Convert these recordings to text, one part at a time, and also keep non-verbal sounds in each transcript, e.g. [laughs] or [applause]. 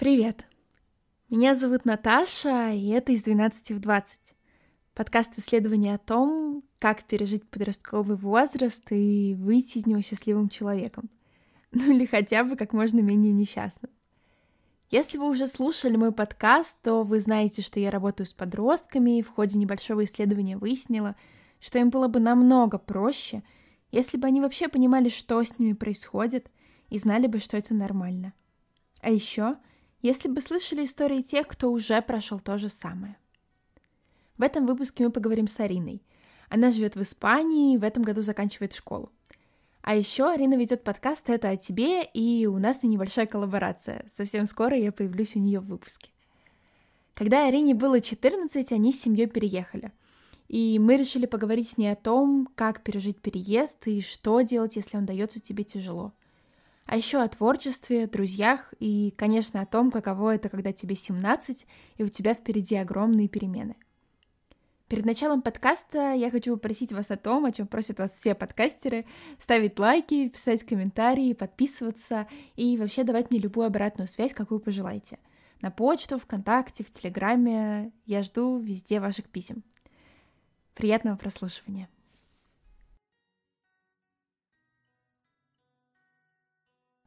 Привет! Меня зовут Наташа, и это из 12 в 20. Подкаст исследования о том, как пережить подростковый возраст и выйти из него счастливым человеком. [laughs] Ну или хотя бы как можно менее несчастным. Если вы уже слушали мой подкаст, то вы знаете, что я работаю с подростками, и в ходе небольшого исследования выяснила, что им было бы намного проще, если бы они вообще понимали, что с ними происходит, и знали бы, что это нормально. А еще если бы слышали истории тех, кто уже прошел то же самое. В этом выпуске мы поговорим с Ариной. Она живет в Испании и в этом году заканчивает школу. А еще Арина ведет подкаст «Это о тебе», и у нас небольшая коллаборация. Совсем скоро я появлюсь у нее в выпуске. Когда Арине было 14, они с семьей переехали. И мы решили поговорить с ней о том, как пережить переезд и что делать, если он дается тебе тяжело а еще о творчестве, друзьях и, конечно, о том, каково это, когда тебе 17, и у тебя впереди огромные перемены. Перед началом подкаста я хочу попросить вас о том, о чем просят вас все подкастеры, ставить лайки, писать комментарии, подписываться и вообще давать мне любую обратную связь, какую пожелаете. На почту, ВКонтакте, в Телеграме. Я жду везде ваших писем. Приятного прослушивания.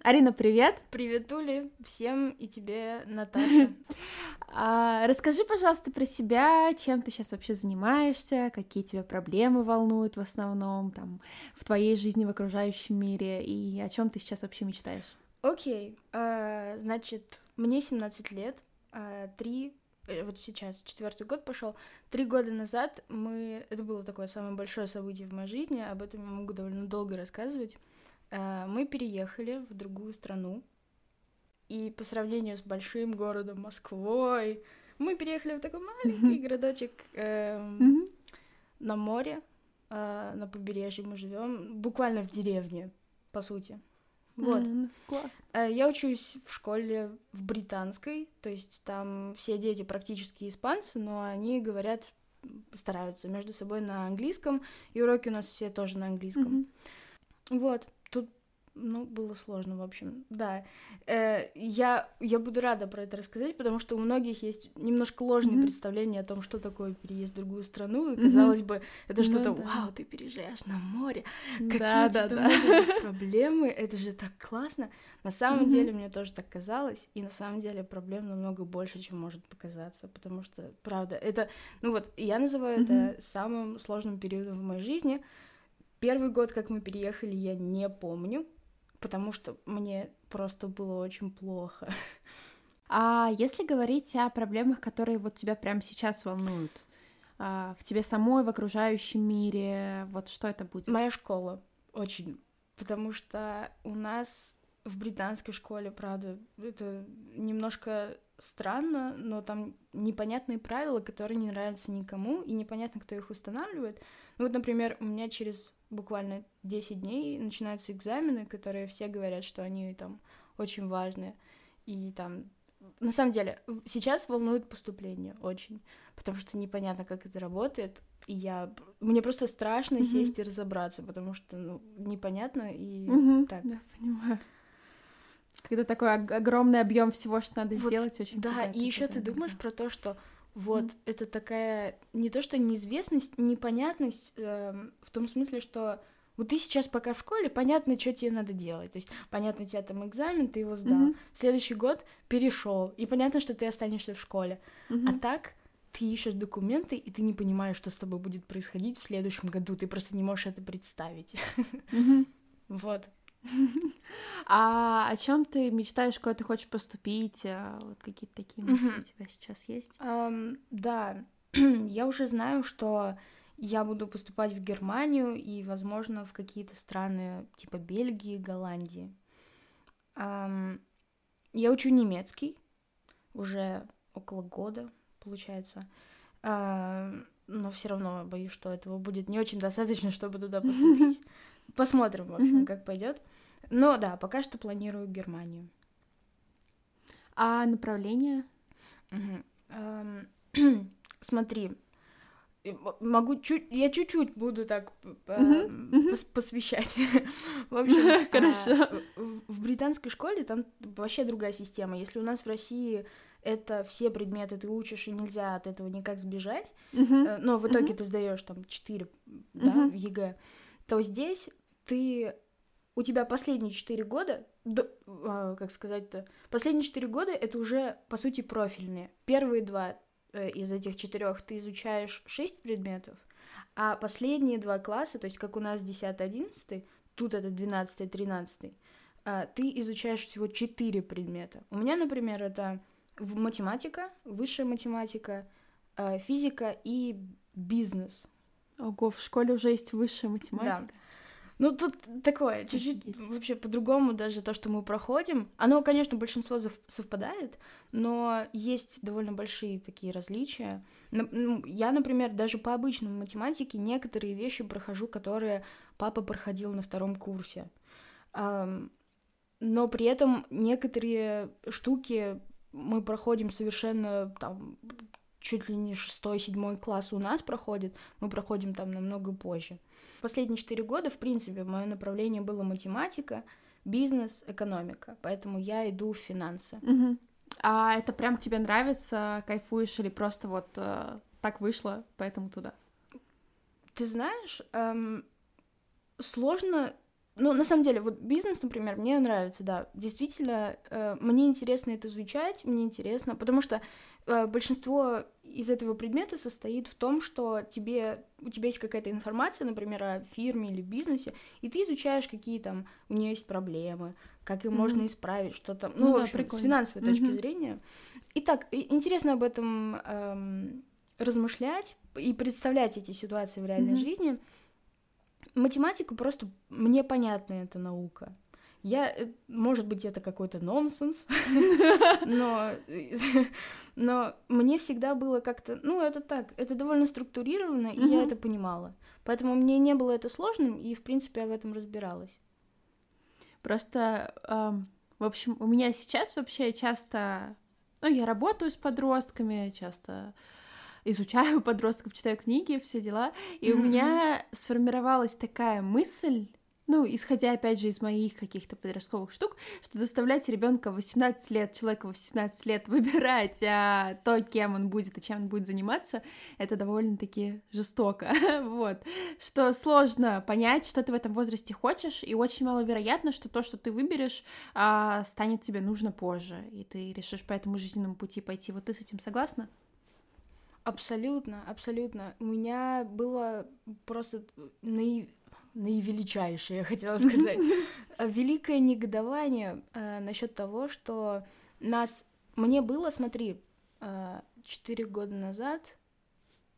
Арина, привет! Привет, Тули, всем и тебе, Наташа. [laughs] а, расскажи, пожалуйста, про себя, чем ты сейчас вообще занимаешься, какие тебя проблемы волнуют в основном, там, в твоей жизни, в окружающем мире, и о чем ты сейчас вообще мечтаешь? Окей, okay. а, значит, мне 17 лет, а, три э, вот сейчас четвертый год пошел. Три года назад мы... Это было такое самое большое событие в моей жизни, об этом я могу довольно долго рассказывать. Э, мы переехали в другую страну, и по сравнению с большим городом Москвой, мы переехали в такой маленький городочек эм, на море, э, на побережье мы живем, буквально в деревне, по сути. Вот. Mm, класс. Э, я учусь в школе в британской, то есть там все дети практически испанцы, но они говорят, стараются между собой на английском, и уроки у нас все тоже на английском. Mm-hmm. Вот. Ну, было сложно, в общем, да. Э, я, я буду рада про это рассказать, потому что у многих есть немножко ложные mm-hmm. представления о том, что такое переезд в другую страну, и казалось mm-hmm. бы, это ну что-то, да. вау, ты переезжаешь на море, какие да, у тебя да, да. проблемы, это же так классно. На самом mm-hmm. деле мне тоже так казалось, и на самом деле проблем намного больше, чем может показаться, потому что, правда, это, ну вот, я называю mm-hmm. это самым сложным периодом в моей жизни. Первый год, как мы переехали, я не помню, потому что мне просто было очень плохо. [laughs] А если говорить о проблемах, которые вот тебя прямо сейчас волнуют, а, в тебе самой, в окружающем мире, вот что это будет? Моя школа очень, потому что у нас в британской школе, правда, это немножко странно, но там непонятные правила, которые не нравятся никому, и непонятно, кто их устанавливает. Ну вот, например, у меня через буквально 10 дней начинаются экзамены, которые все говорят, что они там очень важные. И там, на самом деле, сейчас волнует поступление очень, потому что непонятно, как это работает. И я... Мне просто страшно mm-hmm. сесть и разобраться, потому что, ну, непонятно и mm-hmm. так. Да, понимаю. Когда такой огромный объем всего, что надо вот, сделать, очень Да, и еще ты думаешь про то, что вот, mm-hmm. это такая не то что неизвестность, непонятность э, в том смысле, что вот ты сейчас пока в школе, понятно, что тебе надо делать. То есть, понятно, у тебя там экзамен, ты его сдал. Mm-hmm. В следующий год перешел, и понятно, что ты останешься в школе. Mm-hmm. А так ты ищешь документы, и ты не понимаешь, что с тобой будет происходить в следующем году. Ты просто не можешь это представить. Mm-hmm. [laughs] Вот. [laughs] А о чем ты мечтаешь, куда ты хочешь поступить? А вот какие-то такие мысли у тебя сейчас есть? Да, [clears throat] я уже знаю, что я буду поступать в Германию и, возможно, в какие-то страны типа Бельгии, Голландии. Я учу немецкий уже около года, получается. Но все равно боюсь, что этого будет не очень достаточно, [laughs] чтобы туда поступить. Посмотрим, в общем, как пойдет. Но да, пока что планирую Германию. А направление? [clears throat] Смотри, могу чуть, я чуть-чуть буду так uh-huh. посвящать. [laughs] В общем, [laughs] а, хорошо. В британской школе там вообще другая система. Если у нас в России это все предметы ты учишь, и нельзя от этого никак сбежать, uh-huh. но в итоге ты сдаешь там 4 да, ЕГЭ, то здесь ты у тебя последние четыре года, до, а, как сказать-то, последние четыре года это уже по сути профильные. Первые два Э, из этих четырех ты изучаешь шесть предметов, а последние два класса, то есть как у нас 10-11, тут это 12-13, а, ты изучаешь всего четыре предмета. У меня, например, это математика, высшая математика, а, физика и бизнес. Ого, в школе уже есть высшая математика. Да. Ну, тут такое, чуть-чуть вообще по-другому даже то, что мы проходим. Оно, конечно, большинство совпадает, но есть довольно большие такие различия. Ну, я, например, даже по обычной математике некоторые вещи прохожу, которые папа проходил на втором курсе. Но при этом некоторые штуки мы проходим совершенно там чуть ли не шестой, седьмой класс у нас проходит, мы проходим там намного позже. Последние четыре года, в принципе, мое направление было математика, бизнес, экономика, поэтому я иду в финансы. Угу. А это прям тебе нравится, кайфуешь или просто вот э, так вышло, поэтому туда? Ты знаешь, эм, сложно ну, на самом деле, вот бизнес, например, мне нравится, да. Действительно, э, мне интересно это изучать, мне интересно, потому что большинство из этого предмета состоит в том, что тебе, у тебя есть какая-то информация, например, о фирме или бизнесе, и ты изучаешь, какие там у нее есть проблемы, как им mm-hmm. можно исправить, что там, ну, ну в общем, прикольно. с финансовой точки mm-hmm. зрения. Итак, интересно об этом эм, размышлять и представлять эти ситуации в реальной mm-hmm. жизни — математика просто мне понятна эта наука. Я, э, может быть, это какой-то нонсенс, [laughs] но, [laughs] но мне всегда было как-то, ну, это так, это довольно структурировано, и я это понимала. Поэтому мне не было это сложным, и, в принципе, я в этом разбиралась. Просто, эм, в общем, у меня сейчас вообще часто, ну, я работаю с подростками, часто изучаю [laughs] подростков, читаю книги, все дела. И mm-hmm. у меня сформировалась такая мысль, ну, исходя, опять же, из моих каких-то подростковых штук, что заставлять ребенка 18 лет, человека 18 лет [laughs] выбирать а, то, кем он будет и чем он будет заниматься, это довольно-таки жестоко, [laughs] вот, что сложно понять, что ты в этом возрасте хочешь, и очень маловероятно, что то, что ты выберешь, а, станет тебе нужно позже, и ты решишь по этому жизненному пути пойти. Вот ты с этим согласна? Абсолютно, абсолютно. У меня было просто наив... наивеличайшее, я хотела сказать, [laughs] великое негодование э, насчет того, что нас... Мне было, смотри, э, 4 года назад,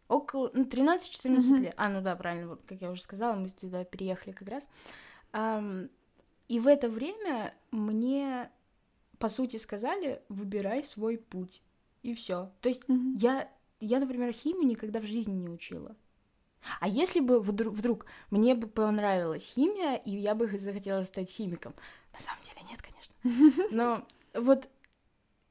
около ну, 13-14 mm-hmm. лет. А, ну да, правильно, вот как я уже сказала, мы туда переехали как раз. Um, и в это время мне, по сути, сказали, выбирай свой путь. И все. То есть mm-hmm. я я, например, химию никогда в жизни не учила. А если бы вдруг, вдруг мне бы понравилась химия, и я бы захотела стать химиком? На самом деле нет, конечно. [laughs] Но вот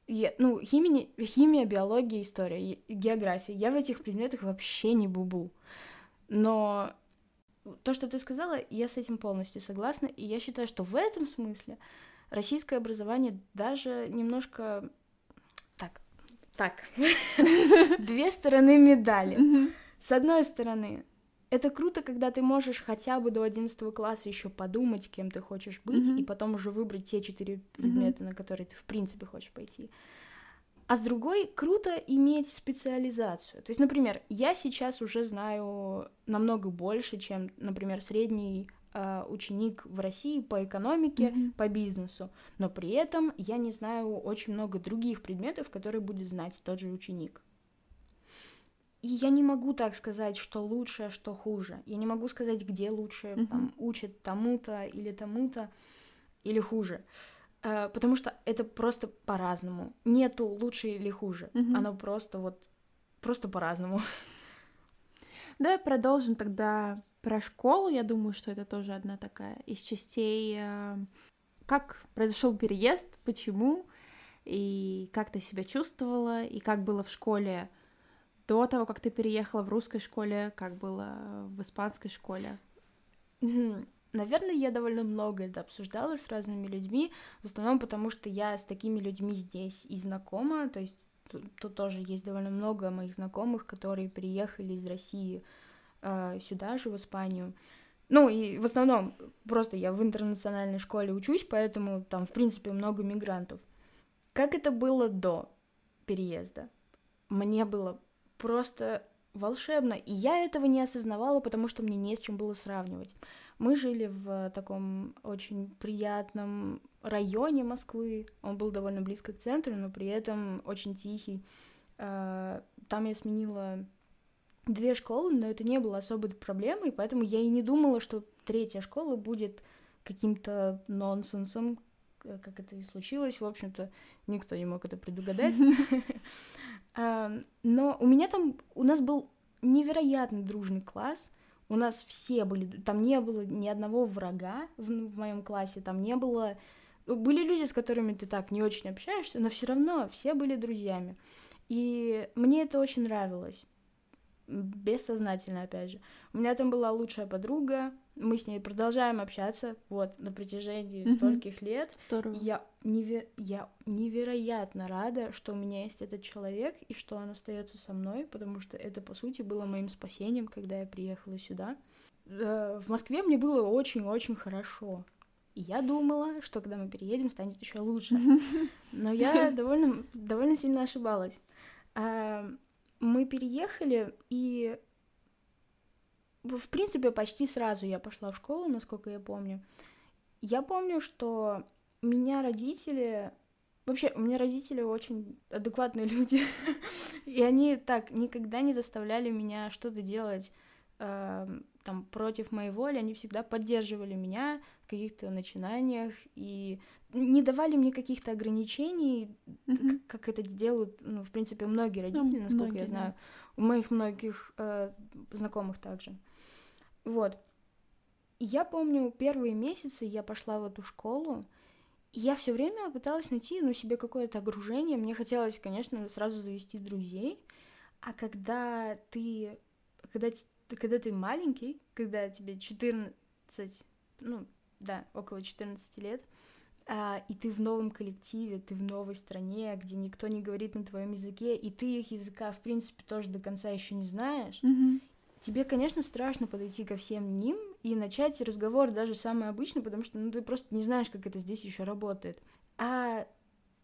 я, ну, химия, химия, биология, история, география. Я в этих предметах вообще не бубу. Но то, что ты сказала, я с этим полностью согласна. И я считаю, что в этом смысле российское образование даже немножко так, [laughs] две стороны медали. С одной стороны, это круто, когда ты можешь хотя бы до 11 класса еще подумать, кем ты хочешь быть, и потом уже выбрать те четыре предмета, на которые ты в принципе хочешь пойти. А с другой, круто иметь специализацию. То есть, например, я сейчас уже знаю намного больше, чем, например, средний э, ученик в России по экономике, mm-hmm. по бизнесу, но при этом я не знаю очень много других предметов, которые будет знать тот же ученик. И я не могу так сказать, что лучше, а что хуже. Я не могу сказать, где лучше mm-hmm. там, учат тому-то или тому-то, или хуже. Э, потому что это просто по-разному. Нету лучше или хуже. Mm-hmm. Оно просто вот просто по-разному. Давай продолжим тогда про школу, я думаю, что это тоже одна такая из частей. Э, как произошел переезд, почему, и как ты себя чувствовала, и как было в школе до того, как ты переехала в русской школе, как было в испанской школе? Наверное, я довольно много это обсуждала с разными людьми, в основном потому, что я с такими людьми здесь и знакома, то есть тут, тут тоже есть довольно много моих знакомых, которые приехали из России э, сюда же, в Испанию. Ну, и в основном просто я в интернациональной школе учусь, поэтому там, в принципе, много мигрантов. Как это было до переезда? Мне было просто волшебно, и я этого не осознавала, потому что мне не с чем было сравнивать. Мы жили в таком очень приятном районе Москвы, он был довольно близко к центру, но при этом очень тихий. А, там я сменила две школы, но это не было особой проблемой, поэтому я и не думала, что третья школа будет каким-то нонсенсом, э, как это и случилось, в общем-то, никто не мог это предугадать. [laughs] Но у меня там, у нас был невероятно дружный класс, у нас все были, там не было ни одного врага в, в моем классе, там не было, были люди, с которыми ты так не очень общаешься, но все равно все были друзьями. И мне это очень нравилось бессознательно, опять же. У меня там была лучшая подруга, мы с ней продолжаем общаться, вот, на протяжении mm-hmm. стольких лет. Здорово. Я, неве- я невероятно рада, что у меня есть этот человек, и что он остается со мной, потому что это, по сути, было моим спасением, когда я приехала сюда. Э, в Москве мне было очень-очень хорошо. И я думала, что когда мы переедем, станет еще лучше. [laughs] Но я довольно, довольно сильно ошибалась мы переехали, и в принципе почти сразу я пошла в школу, насколько я помню. Я помню, что меня родители... Вообще, у меня родители очень адекватные [laughs] люди, и они так никогда не заставляли меня что-то делать э, там против моей воли, они всегда поддерживали меня в каких-то начинаниях и не давали мне каких-то ограничений, mm-hmm. как, это делают, ну, в принципе, многие родители, ну, насколько многие, я знаю, да. у моих многих э, знакомых также. Вот. И я помню, первые месяцы я пошла в эту школу, и я все время пыталась найти ну, себе какое-то окружение. Мне хотелось, конечно, сразу завести друзей. А когда ты, когда когда ты маленький, когда тебе 14, ну, да, около 14 лет, а, и ты в новом коллективе, ты в новой стране, где никто не говорит на твоем языке, и ты их языка, в принципе, тоже до конца еще не знаешь, mm-hmm. Тебе, конечно, страшно подойти ко всем ним и начать разговор даже самый обычный, потому что ну, ты просто не знаешь, как это здесь еще работает. А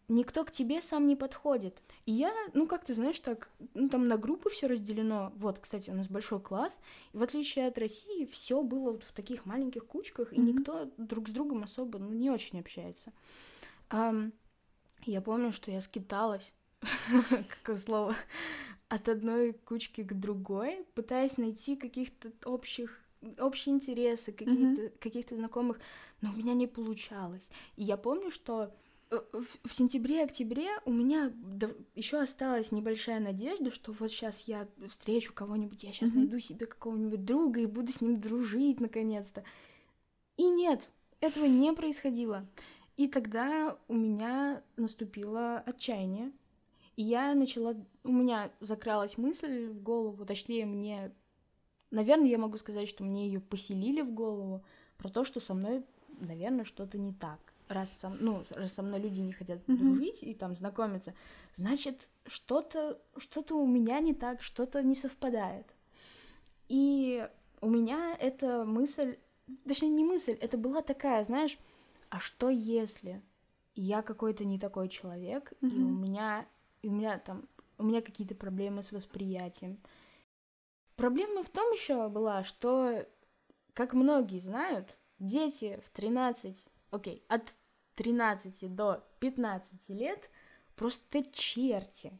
никто к тебе сам не подходит. И я, ну, как ты знаешь, так, ну, там на группы все разделено. Вот, кстати, у нас большой класс, и в отличие от России, все было вот в таких маленьких кучках, и mm-hmm. никто друг с другом особо, ну, не очень общается. Um, я помню, что я скиталась, [laughs] какое слово, от одной кучки к другой, пытаясь найти каких-то общих общие интересы, каких-то, mm-hmm. каких-то знакомых, но у меня не получалось. И я помню, что Э, в сентябре-октябре у меня еще осталась небольшая надежда, что вот сейчас я встречу кого-нибудь, я сейчас mm-hmm. найду себе какого-нибудь друга и буду с ним дружить наконец-то. И нет, этого не происходило. И тогда у меня наступило отчаяние. И я начала... У меня закралась мысль в голову, точнее, мне... Наверное, я могу сказать, что мне ее поселили в голову про то, что со мной, наверное, что-то не так раз со, ну, раз со мной люди не хотят mm-hmm. дружить и там знакомиться, значит, что-то что-то у меня не так, что-то не совпадает. И у меня эта мысль, точнее, не мысль, это была такая, знаешь, а что если я какой-то не такой человек, mm-hmm. и у меня, и у меня там, у меня какие-то проблемы с восприятием. Проблема в том еще была, что, как многие знают, дети в 13, окей, от 13 до 15 лет просто черти.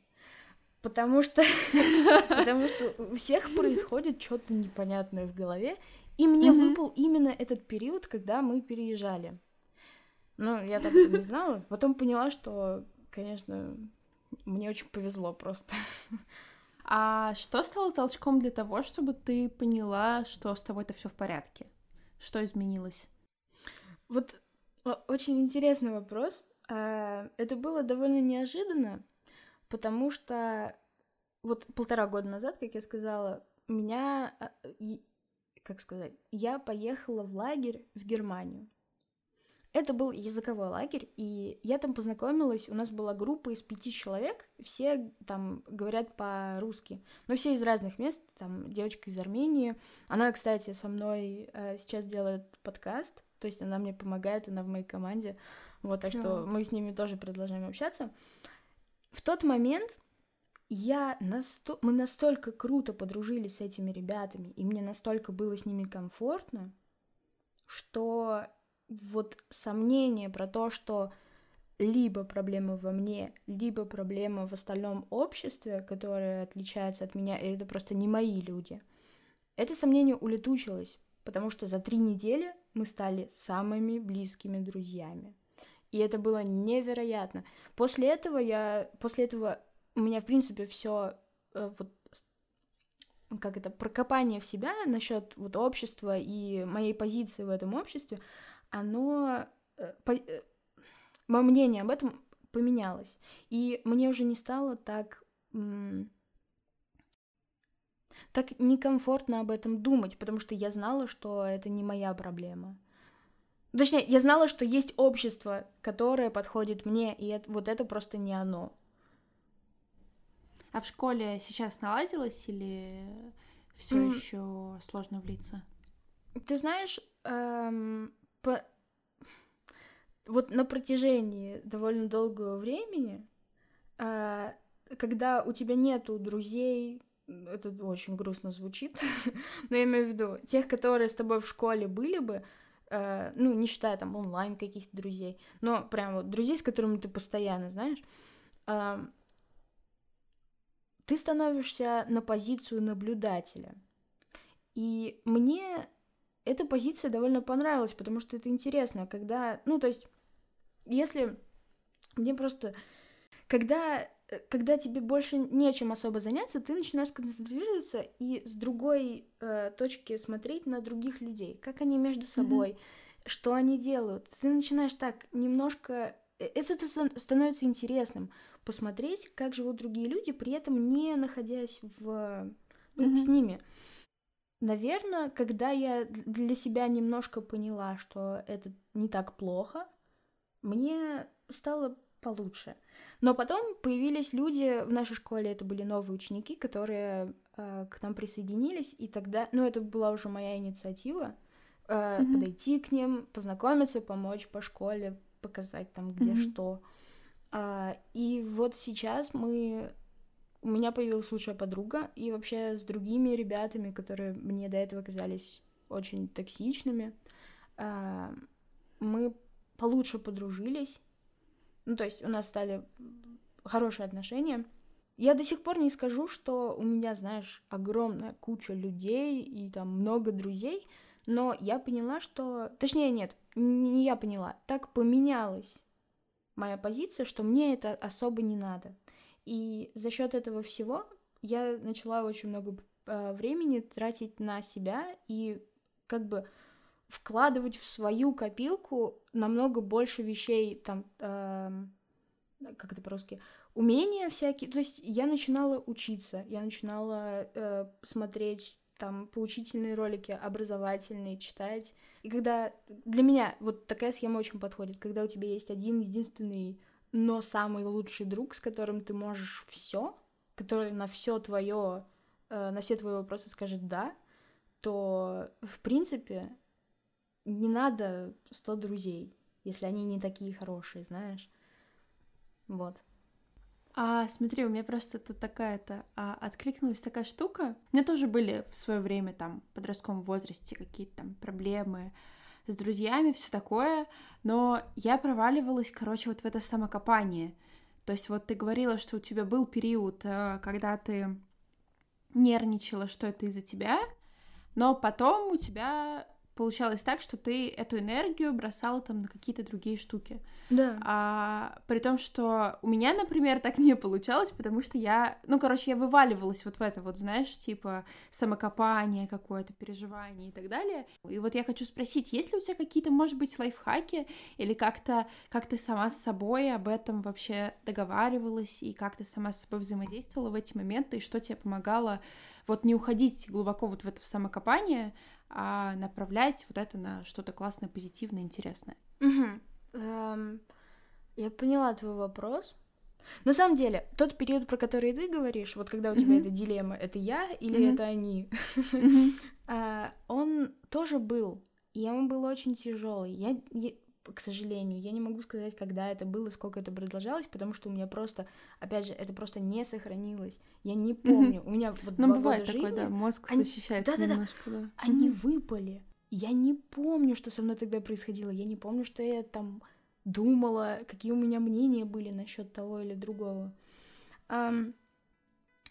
Потому что, [laughs] потому что у всех происходит что-то непонятное в голове. И мне mm-hmm. выпал именно этот период, когда мы переезжали. Ну, я так не знала. Потом поняла, что, конечно, мне очень повезло просто. [laughs] А что стало толчком для того, чтобы ты поняла, что с тобой это все в порядке? Что изменилось? Вот очень интересный вопрос. А, это было довольно неожиданно, потому что вот полтора года назад, как я сказала, меня, а, как сказать, я поехала в лагерь в Германию. Это был языковой лагерь, и я там познакомилась, у нас была группа из пяти человек, все там говорят по-русски, но все из разных мест, там девочка из Армении, она, кстати, со мной э, сейчас делает подкаст, то есть она мне помогает, она в моей команде, вот, так что мы с ними тоже продолжаем общаться. В тот момент я насто... мы настолько круто подружились с этими ребятами, и мне настолько было с ними комфортно, что вот сомнение про то, что либо проблема во мне, либо проблема в остальном обществе, которое отличается от меня, и это просто не мои люди. Это сомнение улетучилось, потому что за три недели мы стали самыми близкими друзьями. И это было невероятно. После этого я, после этого у меня, в принципе, все э, вот как это, прокопание в себя насчет вот общества и моей позиции в этом обществе, оно, э, по, э, мое мнение об этом поменялось. И мне уже не стало так, так некомфортно об этом думать, потому что я знала, что это не моя проблема. Точнее, я знала, что есть общество, которое подходит мне, и это, вот это просто не оно. А в школе сейчас наладилось или все mm. еще сложно влиться? Ты знаешь, эм, по... вот на протяжении довольно долгого времени, э, когда у тебя нету друзей, это очень грустно звучит, [laughs] но я имею в виду тех, которые с тобой в школе были бы, э, ну, не считая там онлайн каких-то друзей, но прям вот друзей, с которыми ты постоянно, знаешь, э, ты становишься на позицию наблюдателя. И мне эта позиция довольно понравилась, потому что это интересно, когда, ну, то есть, если мне просто, когда, когда тебе больше нечем особо заняться, ты начинаешь концентрироваться и с другой э, точки смотреть на других людей, как они между собой, mm-hmm. что они делают. Ты начинаешь так немножко, э, это становится интересным, посмотреть, как живут другие люди, при этом не находясь в, ну, mm-hmm. с ними. Наверное, когда я для себя немножко поняла, что это не так плохо, мне стало получше. Но потом появились люди в нашей школе, это были новые ученики, которые э, к нам присоединились, и тогда, ну, это была уже моя инициатива, э, mm-hmm. подойти к ним, познакомиться, помочь по школе, показать там, где mm-hmm. что. А, и вот сейчас мы у меня появилась лучшая подруга, и вообще с другими ребятами, которые мне до этого казались очень токсичными, а, мы получше подружились. Ну, то есть у нас стали хорошие отношения. Я до сих пор не скажу, что у меня, знаешь, огромная куча людей и там много друзей, но я поняла, что... Точнее, нет, не я поняла, так поменялась моя позиция, что мне это особо не надо. И за счет этого всего я начала очень много э, времени тратить на себя и как бы вкладывать в свою копилку намного больше вещей, там, э, как это по-русски, умения всякие. То есть я начинала учиться, я начинала э, смотреть там поучительные ролики, образовательные, читать. И когда для меня вот такая схема очень подходит, когда у тебя есть один единственный но самый лучший друг, с которым ты можешь все, который на все твое, э, на все твои вопросы скажет да, то в принципе не надо 100 друзей, если они не такие хорошие, знаешь. Вот. А смотри, у меня просто тут такая-то а, откликнулась такая штука. У меня тоже были в свое время там в подростковом возрасте какие-то там проблемы, с друзьями, все такое, но я проваливалась, короче, вот в это самокопание. То есть вот ты говорила, что у тебя был период, э, когда ты нервничала, что это из-за тебя, но потом у тебя получалось так, что ты эту энергию бросала там на какие-то другие штуки. Да. А, при том, что у меня, например, так не получалось, потому что я, ну, короче, я вываливалась вот в это вот, знаешь, типа самокопание какое-то, переживание и так далее. И вот я хочу спросить, есть ли у тебя какие-то, может быть, лайфхаки или как-то, как ты сама с собой об этом вообще договаривалась и как ты сама с собой взаимодействовала в эти моменты и что тебе помогало вот не уходить глубоко вот в это самокопание, а направлять вот это на что-то классное, позитивное, интересное. Угу. Эм, я поняла твой вопрос. На самом деле, тот период, про который ты говоришь, вот когда у тебя mm-hmm. эта дилемма, это я или mm-hmm. это они, mm-hmm. [laughs] он тоже был, и он был очень тяжелый. Я, я, к сожалению, я не могу сказать, когда это было, сколько это продолжалось, потому что у меня просто, опять же, это просто не сохранилось. Я не помню. Mm-hmm. У меня вот Ну, бывает такое, жизни, да, мозг они... защищается да, немножко, да. да. Они mm-hmm. выпали. Я не помню, что со мной тогда происходило. Я не помню, что я там думала, какие у меня мнения были насчет того или другого. Um,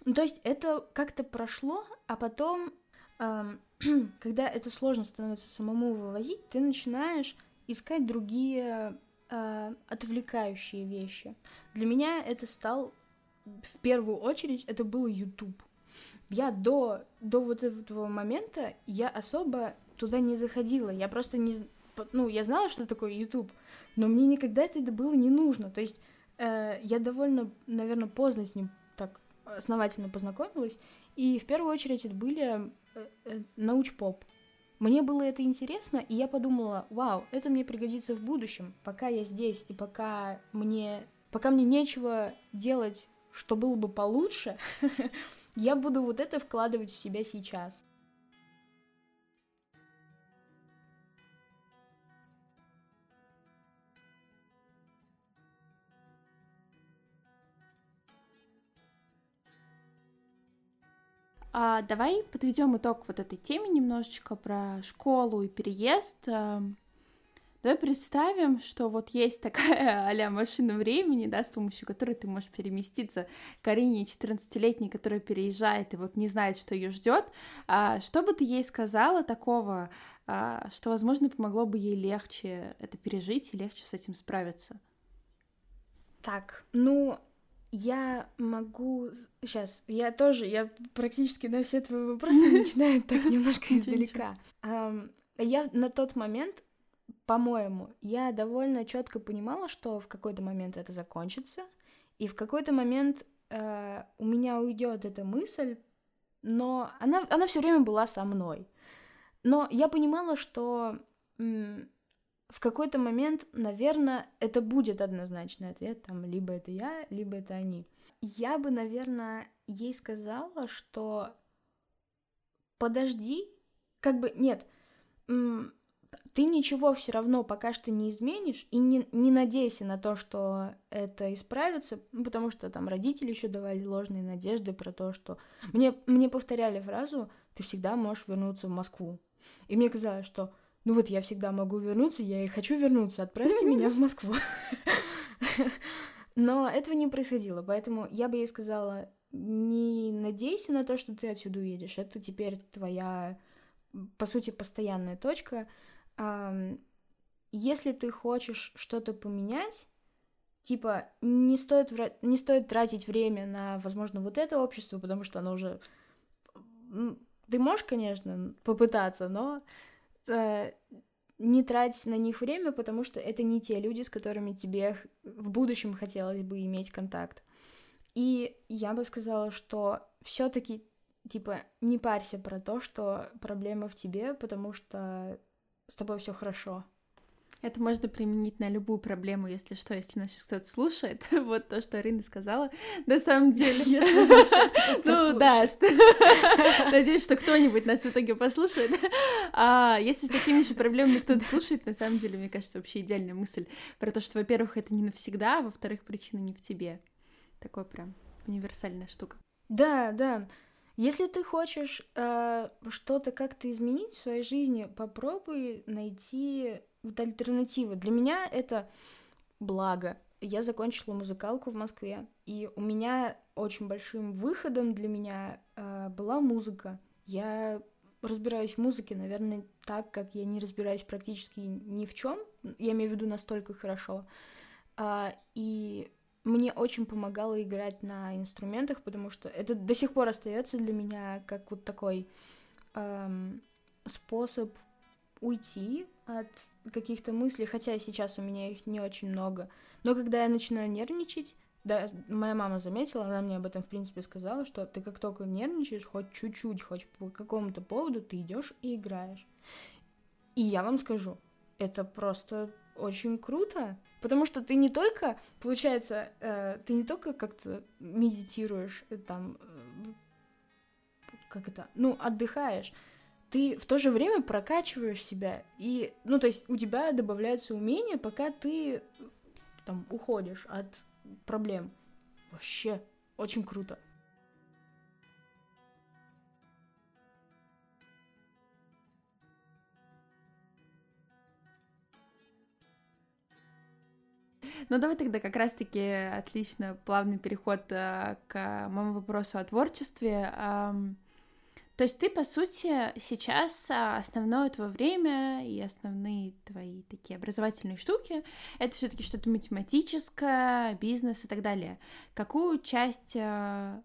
ну, то есть это как-то прошло, а потом, um, [clears throat] когда это сложно становится самому вывозить, ты начинаешь искать другие э, отвлекающие вещи. Для меня это стал в первую очередь это был YouTube. Я до, до вот этого момента я особо туда не заходила. Я просто не... Ну, я знала, что такое YouTube, но мне никогда это было не нужно. То есть э, я довольно, наверное, поздно с ним так основательно познакомилась. И в первую очередь это были э, э, науч-поп. Мне было это интересно, и я подумала, вау, это мне пригодится в будущем, пока я здесь и пока мне, пока мне нечего делать, что было бы получше, [laughs] я буду вот это вкладывать в себя сейчас. А, давай подведем итог вот этой теме немножечко про школу и переезд. А, давай представим, что вот есть такая [laughs] а машина времени, да, с помощью которой ты можешь переместиться к Арине 14-летней, которая переезжает и вот не знает, что ее ждет. А, что бы ты ей сказала такого, а, что, возможно, помогло бы ей легче это пережить и легче с этим справиться? Так, ну, я могу... Сейчас, я тоже, я практически на все твои вопросы [laughs] начинаю так немножко издалека. Я на тот момент, по-моему, я довольно четко понимала, что в какой-то момент это закончится, и в какой-то момент э, у меня уйдет эта мысль, но она, она все время была со мной. Но я понимала, что в какой-то момент, наверное, это будет однозначный ответ, там, либо это я, либо это они. Я бы, наверное, ей сказала, что подожди, как бы, нет, ты ничего все равно пока что не изменишь, и не, не надейся на то, что это исправится, ну, потому что там родители еще давали ложные надежды про то, что... Мне, мне повторяли фразу «ты всегда можешь вернуться в Москву». И мне казалось, что ну вот я всегда могу вернуться, я и хочу вернуться, отправьте меня в Москву. [laughs] Но этого не происходило, поэтому я бы ей сказала, не надейся на то, что ты отсюда уедешь, это теперь твоя, по сути, постоянная точка. Если ты хочешь что-то поменять, типа, не стоит, не стоит тратить время на, возможно, вот это общество, потому что оно уже... Ты можешь, конечно, попытаться, но э, не трать на них время, потому что это не те люди, с которыми тебе в будущем хотелось бы иметь контакт. И я бы сказала, что все-таки типа не парься про то, что проблема в тебе, потому что с тобой все хорошо. Это можно применить на любую проблему, если что, если нас сейчас кто-то слушает. [laughs] вот то, что Арина сказала. На самом деле... Ну да, [laughs] надеюсь, что кто-нибудь нас в итоге послушает. А если с такими же проблемами кто-то слушает, на самом деле, мне кажется, вообще идеальная мысль про то, что, во-первых, это не навсегда, а во-вторых, причина не в тебе. Такое прям универсальная штука. Да, да. Если ты хочешь э, что-то как-то изменить в своей жизни, попробуй найти вот альтернативы. Для меня это благо. Я закончила музыкалку в Москве, и у меня очень большим выходом для меня э, была музыка. Я разбираюсь в музыке, наверное, так, как я не разбираюсь практически ни в чем. Я имею в виду настолько хорошо. А, и мне очень помогало играть на инструментах, потому что это до сих пор остается для меня как вот такой эм, способ уйти от каких-то мыслей, хотя сейчас у меня их не очень много. Но когда я начинаю нервничать, да, моя мама заметила, она мне об этом, в принципе, сказала, что ты как только нервничаешь, хоть чуть-чуть, хоть по какому-то поводу, ты идешь и играешь. И я вам скажу, это просто очень круто, потому что ты не только, получается, э, ты не только как-то медитируешь, э, там, э, как это, ну, отдыхаешь, ты в то же время прокачиваешь себя, и, ну, то есть у тебя добавляются умения, пока ты там уходишь от проблем. Вообще, очень круто. Ну, давай тогда как раз-таки отлично плавный переход э, к моему вопросу о творчестве. То есть ты, по сути, сейчас а, основное твое время и основные твои такие образовательные штуки — это все таки что-то математическое, бизнес и так далее. Какую часть а,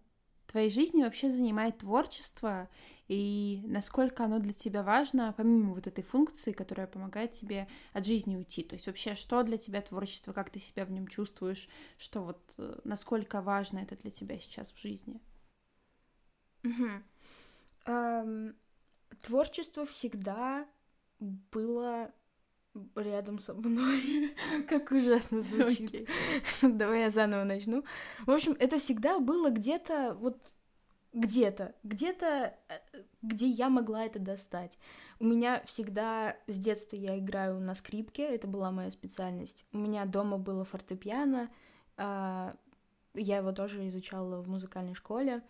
твоей жизни вообще занимает творчество и насколько оно для тебя важно, помимо вот этой функции, которая помогает тебе от жизни уйти. То есть вообще, что для тебя творчество, как ты себя в нем чувствуешь, что вот э, насколько важно это для тебя сейчас в жизни? Mm-hmm. Эм, творчество всегда было рядом со мной. [laughs] как ужасно звучит. Okay. Давай я заново начну. В общем, это всегда было где-то вот где-то, где-то, э, где я могла это достать. У меня всегда с детства я играю на скрипке, это была моя специальность. У меня дома было фортепиано, а, я его тоже изучала в музыкальной школе.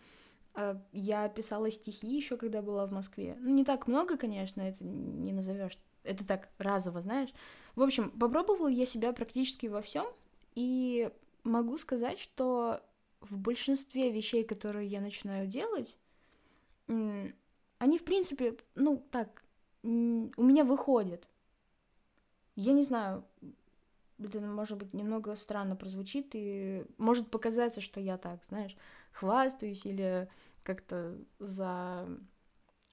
А, я писала стихи еще, когда была в Москве. Ну, не так много, конечно, это не назовешь. Это так разово, знаешь. В общем, попробовала я себя практически во всем, и могу сказать, что в большинстве вещей, которые я начинаю делать, они, в принципе, ну, так, у меня выходят. Я не знаю, это, может быть, немного странно прозвучит, и может показаться, что я так, знаешь, хвастаюсь или как-то за...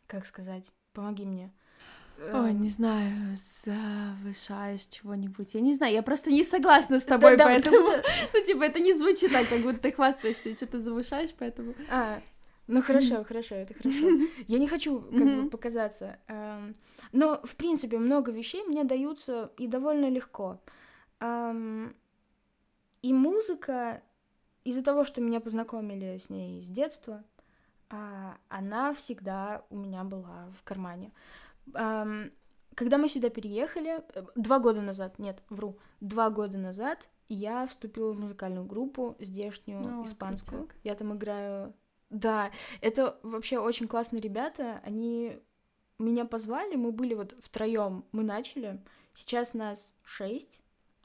Как сказать? Помоги мне. Ой, эм. не знаю, завышаешь чего-нибудь. Я не знаю, я просто не согласна с тобой, да, поэтому... Да, [laughs] ну, типа, это не звучит так, как будто ты хвастаешься и что-то завышаешь, поэтому... А, ну хорошо, хорошо, это хорошо. Я не хочу как бы показаться. Эм, но, в принципе, много вещей мне даются и довольно легко. Эм, и музыка, из-за того, что меня познакомили с ней с детства, она всегда у меня была в кармане. Когда мы сюда переехали, э, два года назад, нет, вру, два года назад я вступила в музыкальную группу, здешнюю, ну, испанскую. Я там играю... Да, это вообще очень классные ребята, они меня позвали, мы были вот втроем, мы начали, сейчас нас шесть,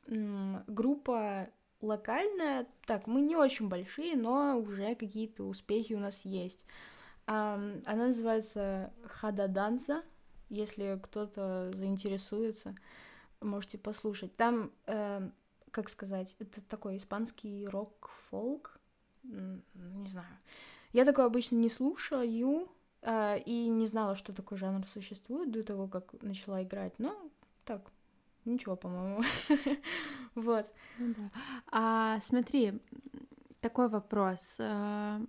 группа локальная, так, мы не очень большие, но уже какие-то успехи у нас есть. Um, она называется Хада Данса. Если кто-то заинтересуется, можете послушать. Там, э, как сказать, это такой испанский рок-фолк. Не знаю. Я такое обычно не слушаю э, и не знала, что такой жанр существует до того, как начала играть. Но так, Ничего, по-моему. [laughs] Вот. Ну да. А смотри, такой вопрос. А,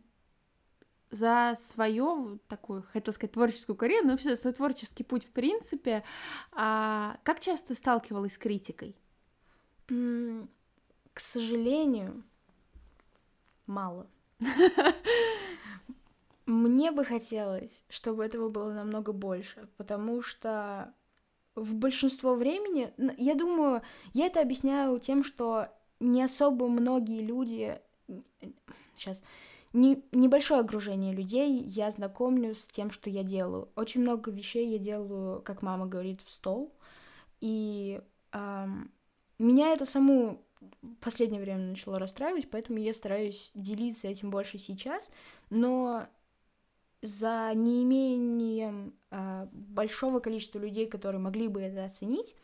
за свою такую, хотела сказать, творческую карьеру, но вообще за свой творческий путь в принципе, а как часто сталкивалась с критикой? К сожалению, мало. [laughs] Мне бы хотелось, чтобы этого было намного больше, потому что в большинство времени, я думаю, я это объясняю тем, что не особо многие люди, сейчас, не, небольшое окружение людей я знакомлю с тем, что я делаю. Очень много вещей я делаю, как мама говорит, в стол. И эм, меня это саму в последнее время начало расстраивать, поэтому я стараюсь делиться этим больше сейчас. Но за неимением э, большого количества людей, которые могли бы это оценить,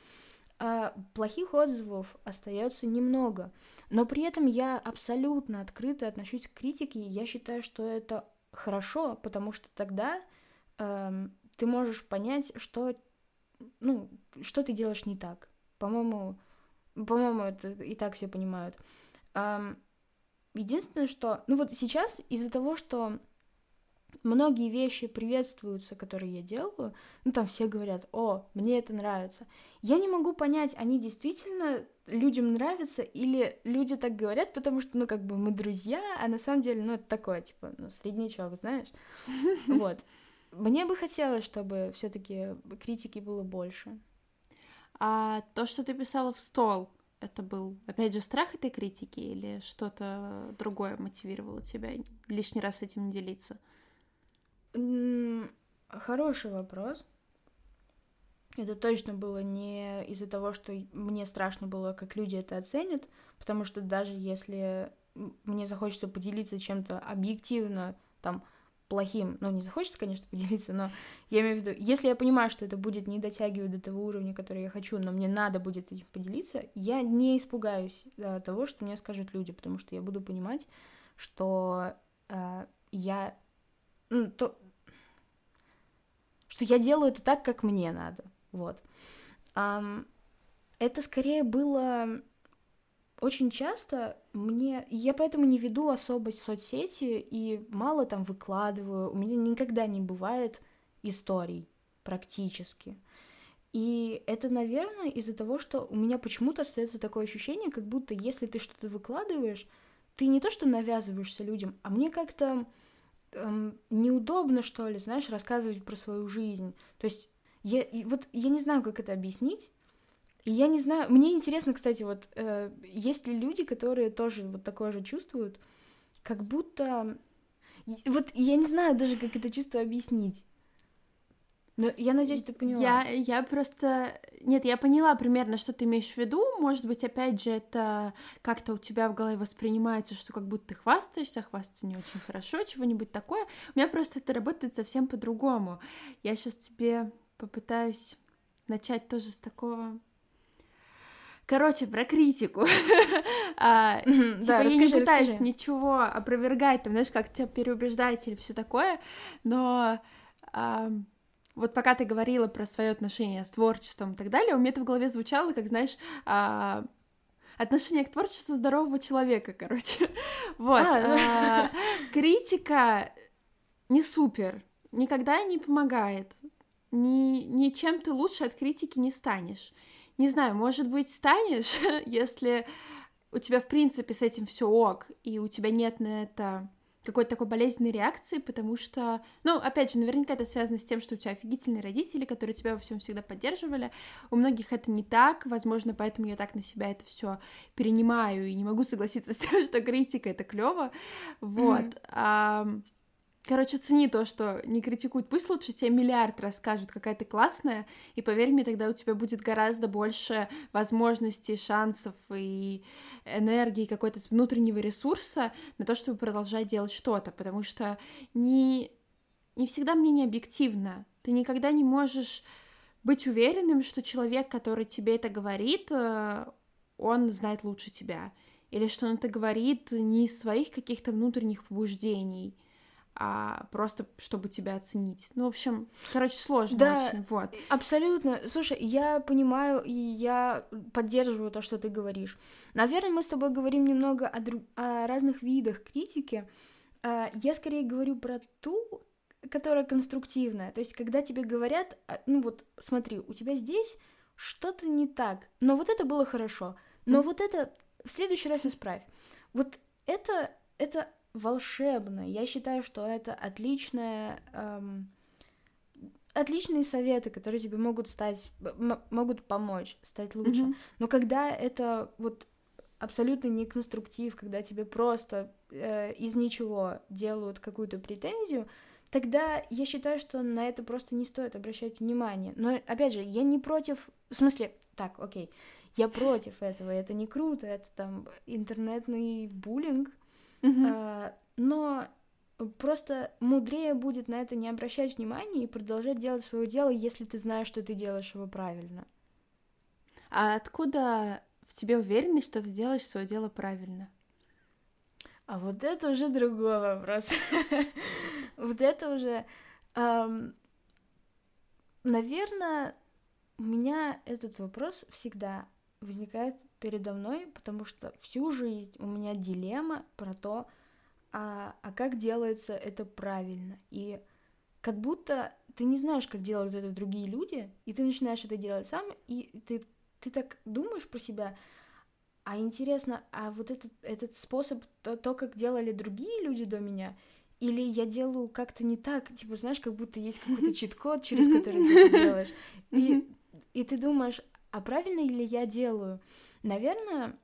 э, плохих отзывов остается немного. Но при этом я абсолютно открыто отношусь к критике, и я считаю, что это хорошо, потому что тогда э, ты можешь понять, что, ну, что ты делаешь не так. По-моему, по-моему, это и так все понимают. Эм, единственное, что, ну вот сейчас из-за того, что многие вещи приветствуются, которые я делаю, ну там все говорят, о, мне это нравится. Я не могу понять, они действительно людям нравятся или люди так говорят, потому что, ну как бы мы друзья, а на самом деле, ну это такое, типа, ну среднячок, знаешь. [laughs] Вот. Мне бы хотелось, чтобы все-таки критики было больше. А то, что ты писала в стол, это был, опять же, страх этой критики или что-то другое мотивировало тебя лишний раз этим не делиться? Хороший вопрос. Это точно было не из-за того, что мне страшно было, как люди это оценят, потому что даже если мне захочется поделиться чем-то объективно, там, плохим, ну, не захочется, конечно, [laughs] поделиться, но я имею в виду, если я понимаю, что это будет не дотягивать до того уровня, который я хочу, но мне надо будет этим поделиться, я не испугаюсь да, того, что мне скажут люди, потому что я буду понимать, что э, я, ну, то, что я делаю это так, как мне надо, вот. Это скорее было очень часто мне... Я поэтому не веду особо соцсети и мало там выкладываю. У меня никогда не бывает историй практически. И это, наверное, из-за того, что у меня почему-то остается такое ощущение, как будто если ты что-то выкладываешь, ты не то что навязываешься людям, а мне как-то эм, неудобно, что ли, знаешь, рассказывать про свою жизнь. То есть я, и вот я не знаю, как это объяснить, и я не знаю, мне интересно, кстати, вот э, есть ли люди, которые тоже вот такое же чувствуют, как будто... Вот я не знаю даже, как это чувство объяснить. Но я надеюсь, ты поняла. Я, я просто... Нет, я поняла примерно, что ты имеешь в виду. Может быть, опять же, это как-то у тебя в голове воспринимается, что как будто ты хвастаешься, хвастаться не очень хорошо, чего-нибудь такое. У меня просто это работает совсем по-другому. Я сейчас тебе попытаюсь начать тоже с такого Короче, про критику. [laughs] а, типа, да, я не пытаюсь расскажи. ничего опровергать, там, знаешь, как тебя переубеждать или все такое, но а, вот пока ты говорила про свое отношение с творчеством и так далее, у меня это в голове звучало, как, знаешь, а, отношение к творчеству здорового человека, короче. [laughs] вот. А, а, критика не супер, никогда не помогает. Ни, ничем ты лучше от критики не станешь не знаю, может быть, станешь, [laughs] если у тебя, в принципе, с этим все ок, и у тебя нет на это какой-то такой болезненной реакции, потому что, ну, опять же, наверняка это связано с тем, что у тебя офигительные родители, которые тебя во всем всегда поддерживали. У многих это не так, возможно, поэтому я так на себя это все перенимаю и не могу согласиться с тем, [laughs] что критика это клево. Вот. Mm-hmm. Короче, цени то, что не критикуют. Пусть лучше тебе миллиард расскажут, какая ты классная, и поверь мне, тогда у тебя будет гораздо больше возможностей, шансов и энергии, какой-то внутреннего ресурса на то, чтобы продолжать делать что-то, потому что не, не всегда мнение объективно. Ты никогда не можешь быть уверенным, что человек, который тебе это говорит, э, он знает лучше тебя. Или что он это говорит не из своих каких-то внутренних побуждений — а просто чтобы тебя оценить. Ну, в общем, короче, сложно да, очень, вот. Абсолютно. Слушай, я понимаю и я поддерживаю то, что ты говоришь. Наверное, мы с тобой говорим немного о, друг... о разных видах критики. А, я скорее говорю про ту, которая конструктивная. То есть, когда тебе говорят, а, ну вот, смотри, у тебя здесь что-то не так, но вот это было хорошо, но mm. вот это в следующий раз исправь. Вот это, это волшебно. Я считаю, что это отличная, эм, отличные советы, которые тебе могут стать, могут помочь стать лучше. Mm-hmm. Но когда это вот абсолютно не конструктив, когда тебе просто э, из ничего делают какую-то претензию, тогда я считаю, что на это просто не стоит обращать внимание. Но опять же, я не против, в смысле, так, окей, я против этого, это не круто, это там интернетный буллинг, А, но просто мудрее будет на это не обращать внимания и продолжать делать свое дело, если ты знаешь, что ты делаешь его правильно. А откуда в тебе уверенность, что ты делаешь свое дело правильно? А вот это уже другой вопрос. [laughs] Вот это уже... Наверное, у меня этот вопрос всегда возникает передо мной, потому что всю жизнь у меня дилемма про то, а, а как делается это правильно. И как будто ты не знаешь, как делают это другие люди, и ты начинаешь это делать сам, и ты, ты так думаешь про себя, а интересно, а вот этот, этот способ, то, то, как делали другие люди до меня, или я делаю как-то не так, типа, знаешь, как будто есть какой-то чит-код, через который ты это делаешь. И, и ты думаешь, а правильно ли я делаю? Наверное,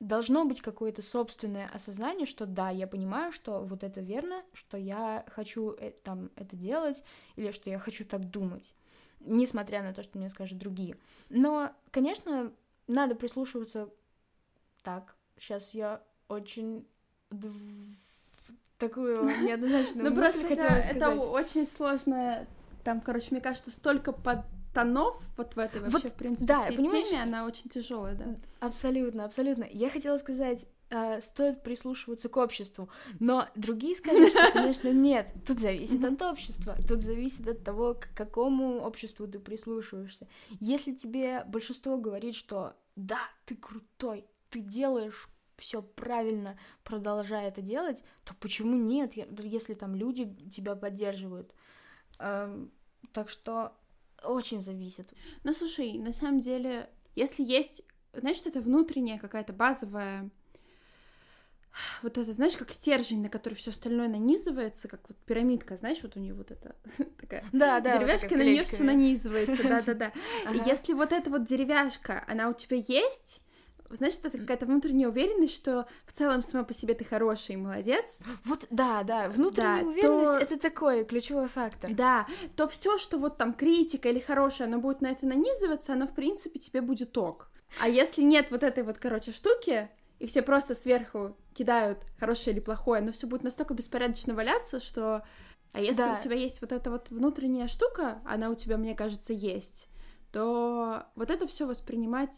должно быть какое-то собственное осознание, что да, я понимаю, что вот это верно, что я хочу э, там это делать, или что я хочу так думать, несмотря на то, что мне скажут другие. Но, конечно, надо прислушиваться так. Сейчас я очень такую [laughs] неоднозначную Ну просто это, это очень сложно. Там, короче, мне кажется, столько под тонов вот в этой вообще, вот, в принципе, да, всей теме, она очень тяжелая, да. Абсолютно, абсолютно. Я хотела сказать, э, стоит прислушиваться к обществу, но другие скажут, [laughs] что, конечно, нет. Тут зависит от общества, тут зависит от того, к какому обществу ты прислушиваешься. Если тебе большинство говорит, что да, ты крутой, ты делаешь все правильно, продолжай это делать, то почему нет, если там люди тебя поддерживают? Эм, так что очень зависит. Ну, слушай, на самом деле, если есть, знаешь, что это внутренняя какая-то базовая вот это, знаешь, как стержень, на который все остальное нанизывается, как вот пирамидка, знаешь, вот у нее вот это [laughs] такая да, да, деревяшка, вот на нее все нанизывается, да, да, да. И если вот эта вот деревяшка, она у тебя есть, знаешь, это какая-то внутренняя уверенность, что в целом сама по себе ты хороший и молодец. Вот, да, да, внутренняя да, уверенность то... это такой ключевой фактор. Да, то все, что вот там критика или хорошее, оно будет на это нанизываться, оно в принципе тебе будет ок. А если нет вот этой вот, короче, штуки, и все просто сверху кидают хорошее или плохое, но все будет настолько беспорядочно валяться, что... А если да. у тебя есть вот эта вот внутренняя штука, она у тебя, мне кажется, есть, то вот это все воспринимать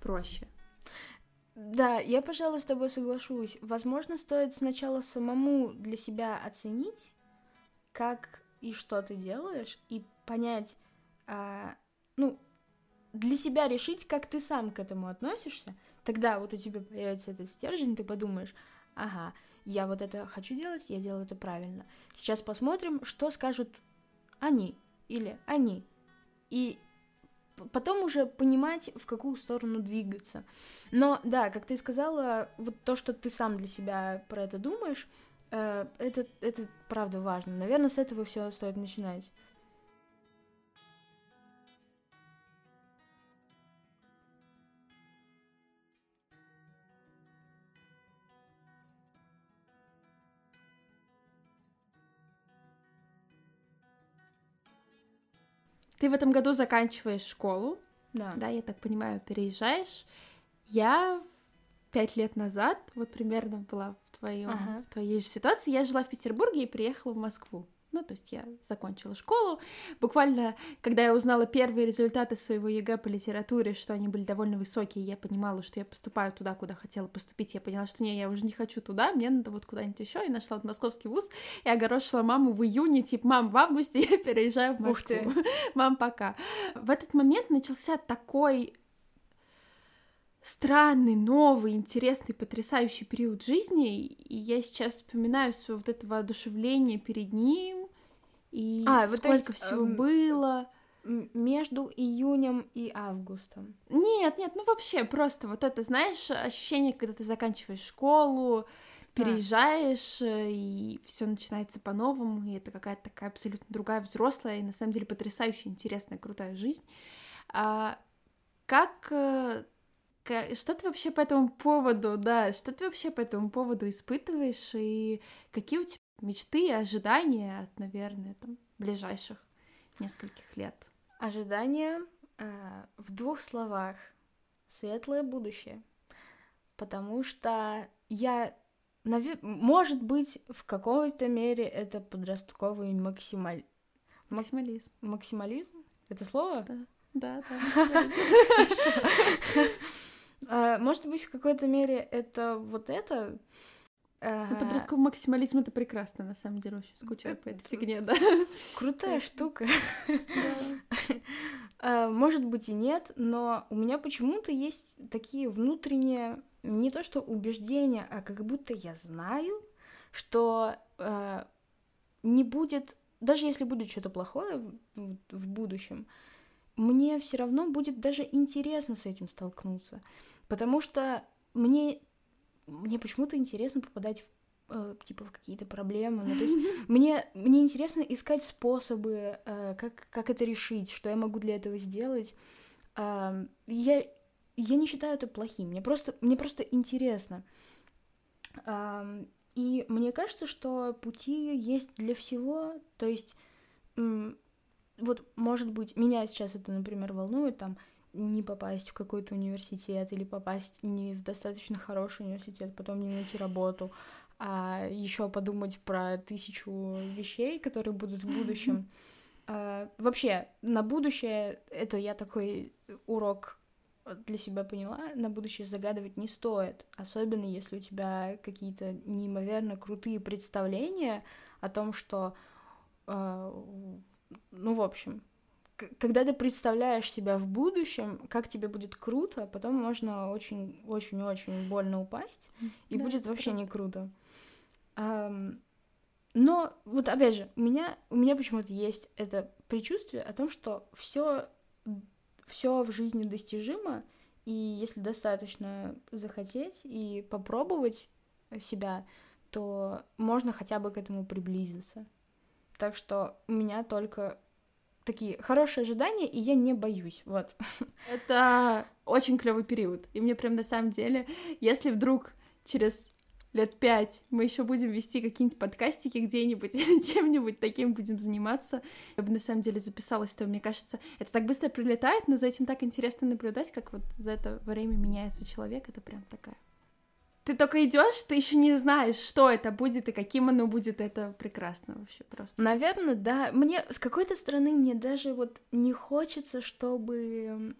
проще. Да, я, пожалуй, с тобой соглашусь. Возможно, стоит сначала самому для себя оценить, как и что ты делаешь, и понять, а, ну, для себя решить, как ты сам к этому относишься. Тогда вот у тебя появится этот стержень, ты подумаешь, ага, я вот это хочу делать, я делаю это правильно. Сейчас посмотрим, что скажут они или они. И потом уже понимать, в какую сторону двигаться. Но да, как ты сказала, вот то, что ты сам для себя про это думаешь, э, это, это правда важно. Наверное, с этого все стоит начинать. Ты в этом году заканчиваешь школу, да, да я так понимаю, переезжаешь. Я пять лет назад, вот примерно была в, твоем, ага. в твоей же ситуации, я жила в Петербурге и приехала в Москву. Ну, то есть я закончила школу. Буквально, когда я узнала первые результаты своего ЕГЭ по литературе, что они были довольно высокие, я понимала, что я поступаю туда, куда хотела поступить. Я поняла, что не, я уже не хочу туда, мне надо вот куда-нибудь еще. И нашла вот московский вуз. И огорошила маму в июне, типа, мам, в августе я [laughs] переезжаю в Москву. [laughs] Мам, пока. В этот момент начался такой странный, новый, интересный, потрясающий период жизни, и я сейчас вспоминаю свое вот это воодушевление перед ним, и а, сколько вот, есть, всего эм, было. Между июнем и августом. Нет, нет, ну вообще просто вот это, знаешь, ощущение, когда ты заканчиваешь школу, переезжаешь, а. и все начинается по-новому, и это какая-то такая абсолютно другая взрослая и на самом деле потрясающая, интересная, крутая жизнь. А, как э, что ты вообще по этому поводу, да, что ты вообще по этому поводу испытываешь, и какие у тебя мечты и ожидания от, наверное, там, ближайших нескольких лет? Ожидания э, в двух словах. Светлое будущее. Потому что я может быть, в какой-то мере это подростковый максималь... мак- Максимализм. максимализм? Это слово? Да, да, да. [laughs] А, Может быть, в какой-то мере это вот это... а, Ну, Подростковый максимализм это прекрасно, на самом деле, очень скучаю по этой Это- фигне, да. Крутая штука. А, Может быть и нет, но у меня почему-то есть такие внутренние, не то что убеждения, а как будто я знаю, что не будет, даже если будет что-то плохое в будущем, мне все равно будет даже интересно с этим столкнуться, потому что мне мне почему-то интересно попадать в, э, типа в какие-то проблемы, ну, то есть [laughs] мне, мне интересно искать способы, э, как, как это решить, что я могу для этого сделать. Ам, я, я не считаю это плохим, мне просто, мне просто интересно. Ам, и мне кажется, что пути есть для всего, то есть вот, может быть, меня сейчас это, например, волнует, там, не попасть в какой-то университет или попасть не в достаточно хороший университет, потом не найти работу, а еще подумать про тысячу вещей, которые будут в будущем. [laughs] А, Вообще, на будущее, это я такой урок для себя поняла, на будущее загадывать не стоит, особенно если у тебя какие-то неимоверно крутые представления о том, что, а, ну, в общем, когда ты представляешь себя в будущем, как тебе будет круто, потом можно очень-очень-очень больно упасть, и Да, будет вообще правда. не круто. Ам, но вот опять же, у меня, у меня почему-то есть это предчувствие о том, что все, все в жизни достижимо, и если достаточно захотеть и попробовать себя, то можно хотя бы к этому приблизиться. Так что у меня только такие хорошие ожидания, и я не боюсь. Вот. [laughs] Это очень клевый период. И мне прям на самом деле, если вдруг через лет пять мы еще будем вести какие-нибудь подкастики где-нибудь, [laughs] чем-нибудь таким будем заниматься, я бы на самом деле записалась, то мне кажется, это так быстро прилетает, но за этим так интересно наблюдать, как вот за это время меняется человек, это прям такая. Ты только идешь, ты еще не знаешь, что это будет и каким оно будет, это прекрасно вообще просто. Наверное, да. Мне с какой-то стороны мне даже вот не хочется, чтобы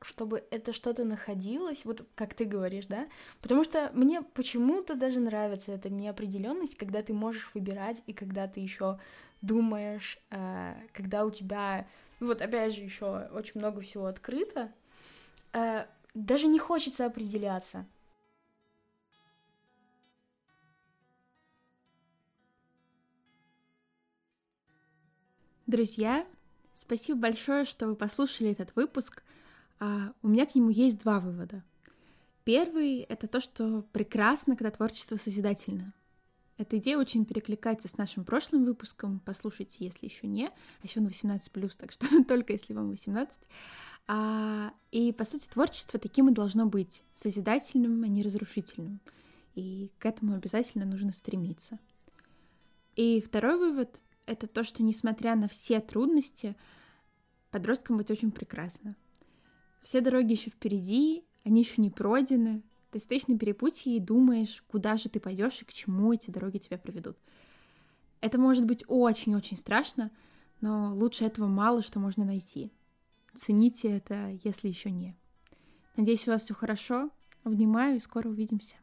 чтобы это что-то находилось, вот как ты говоришь, да? Потому что мне почему-то даже нравится эта неопределенность, когда ты можешь выбирать и когда ты еще думаешь, э, когда у тебя, вот опять же еще очень много всего открыто, э, даже не хочется определяться. Друзья, спасибо большое, что вы послушали этот выпуск. А, у меня к нему есть два вывода. Первый — это то, что прекрасно, когда творчество созидательно. Эта идея очень перекликается с нашим прошлым выпуском. Послушайте, если еще не. А еще он 18+, так что [laughs] только если вам 18. А, и, по сути, творчество таким и должно быть. Созидательным, а не разрушительным. И к этому обязательно нужно стремиться. И второй вывод — это то, что, несмотря на все трудности, подросткам быть очень прекрасно. Все дороги еще впереди, они еще не пройдены. Ты стоишь на перепутье и думаешь, куда же ты пойдешь и к чему эти дороги тебя приведут. Это может быть очень-очень страшно, но лучше этого мало что можно найти. Цените это, если еще не. Надеюсь, у вас все хорошо. Обнимаю и скоро увидимся.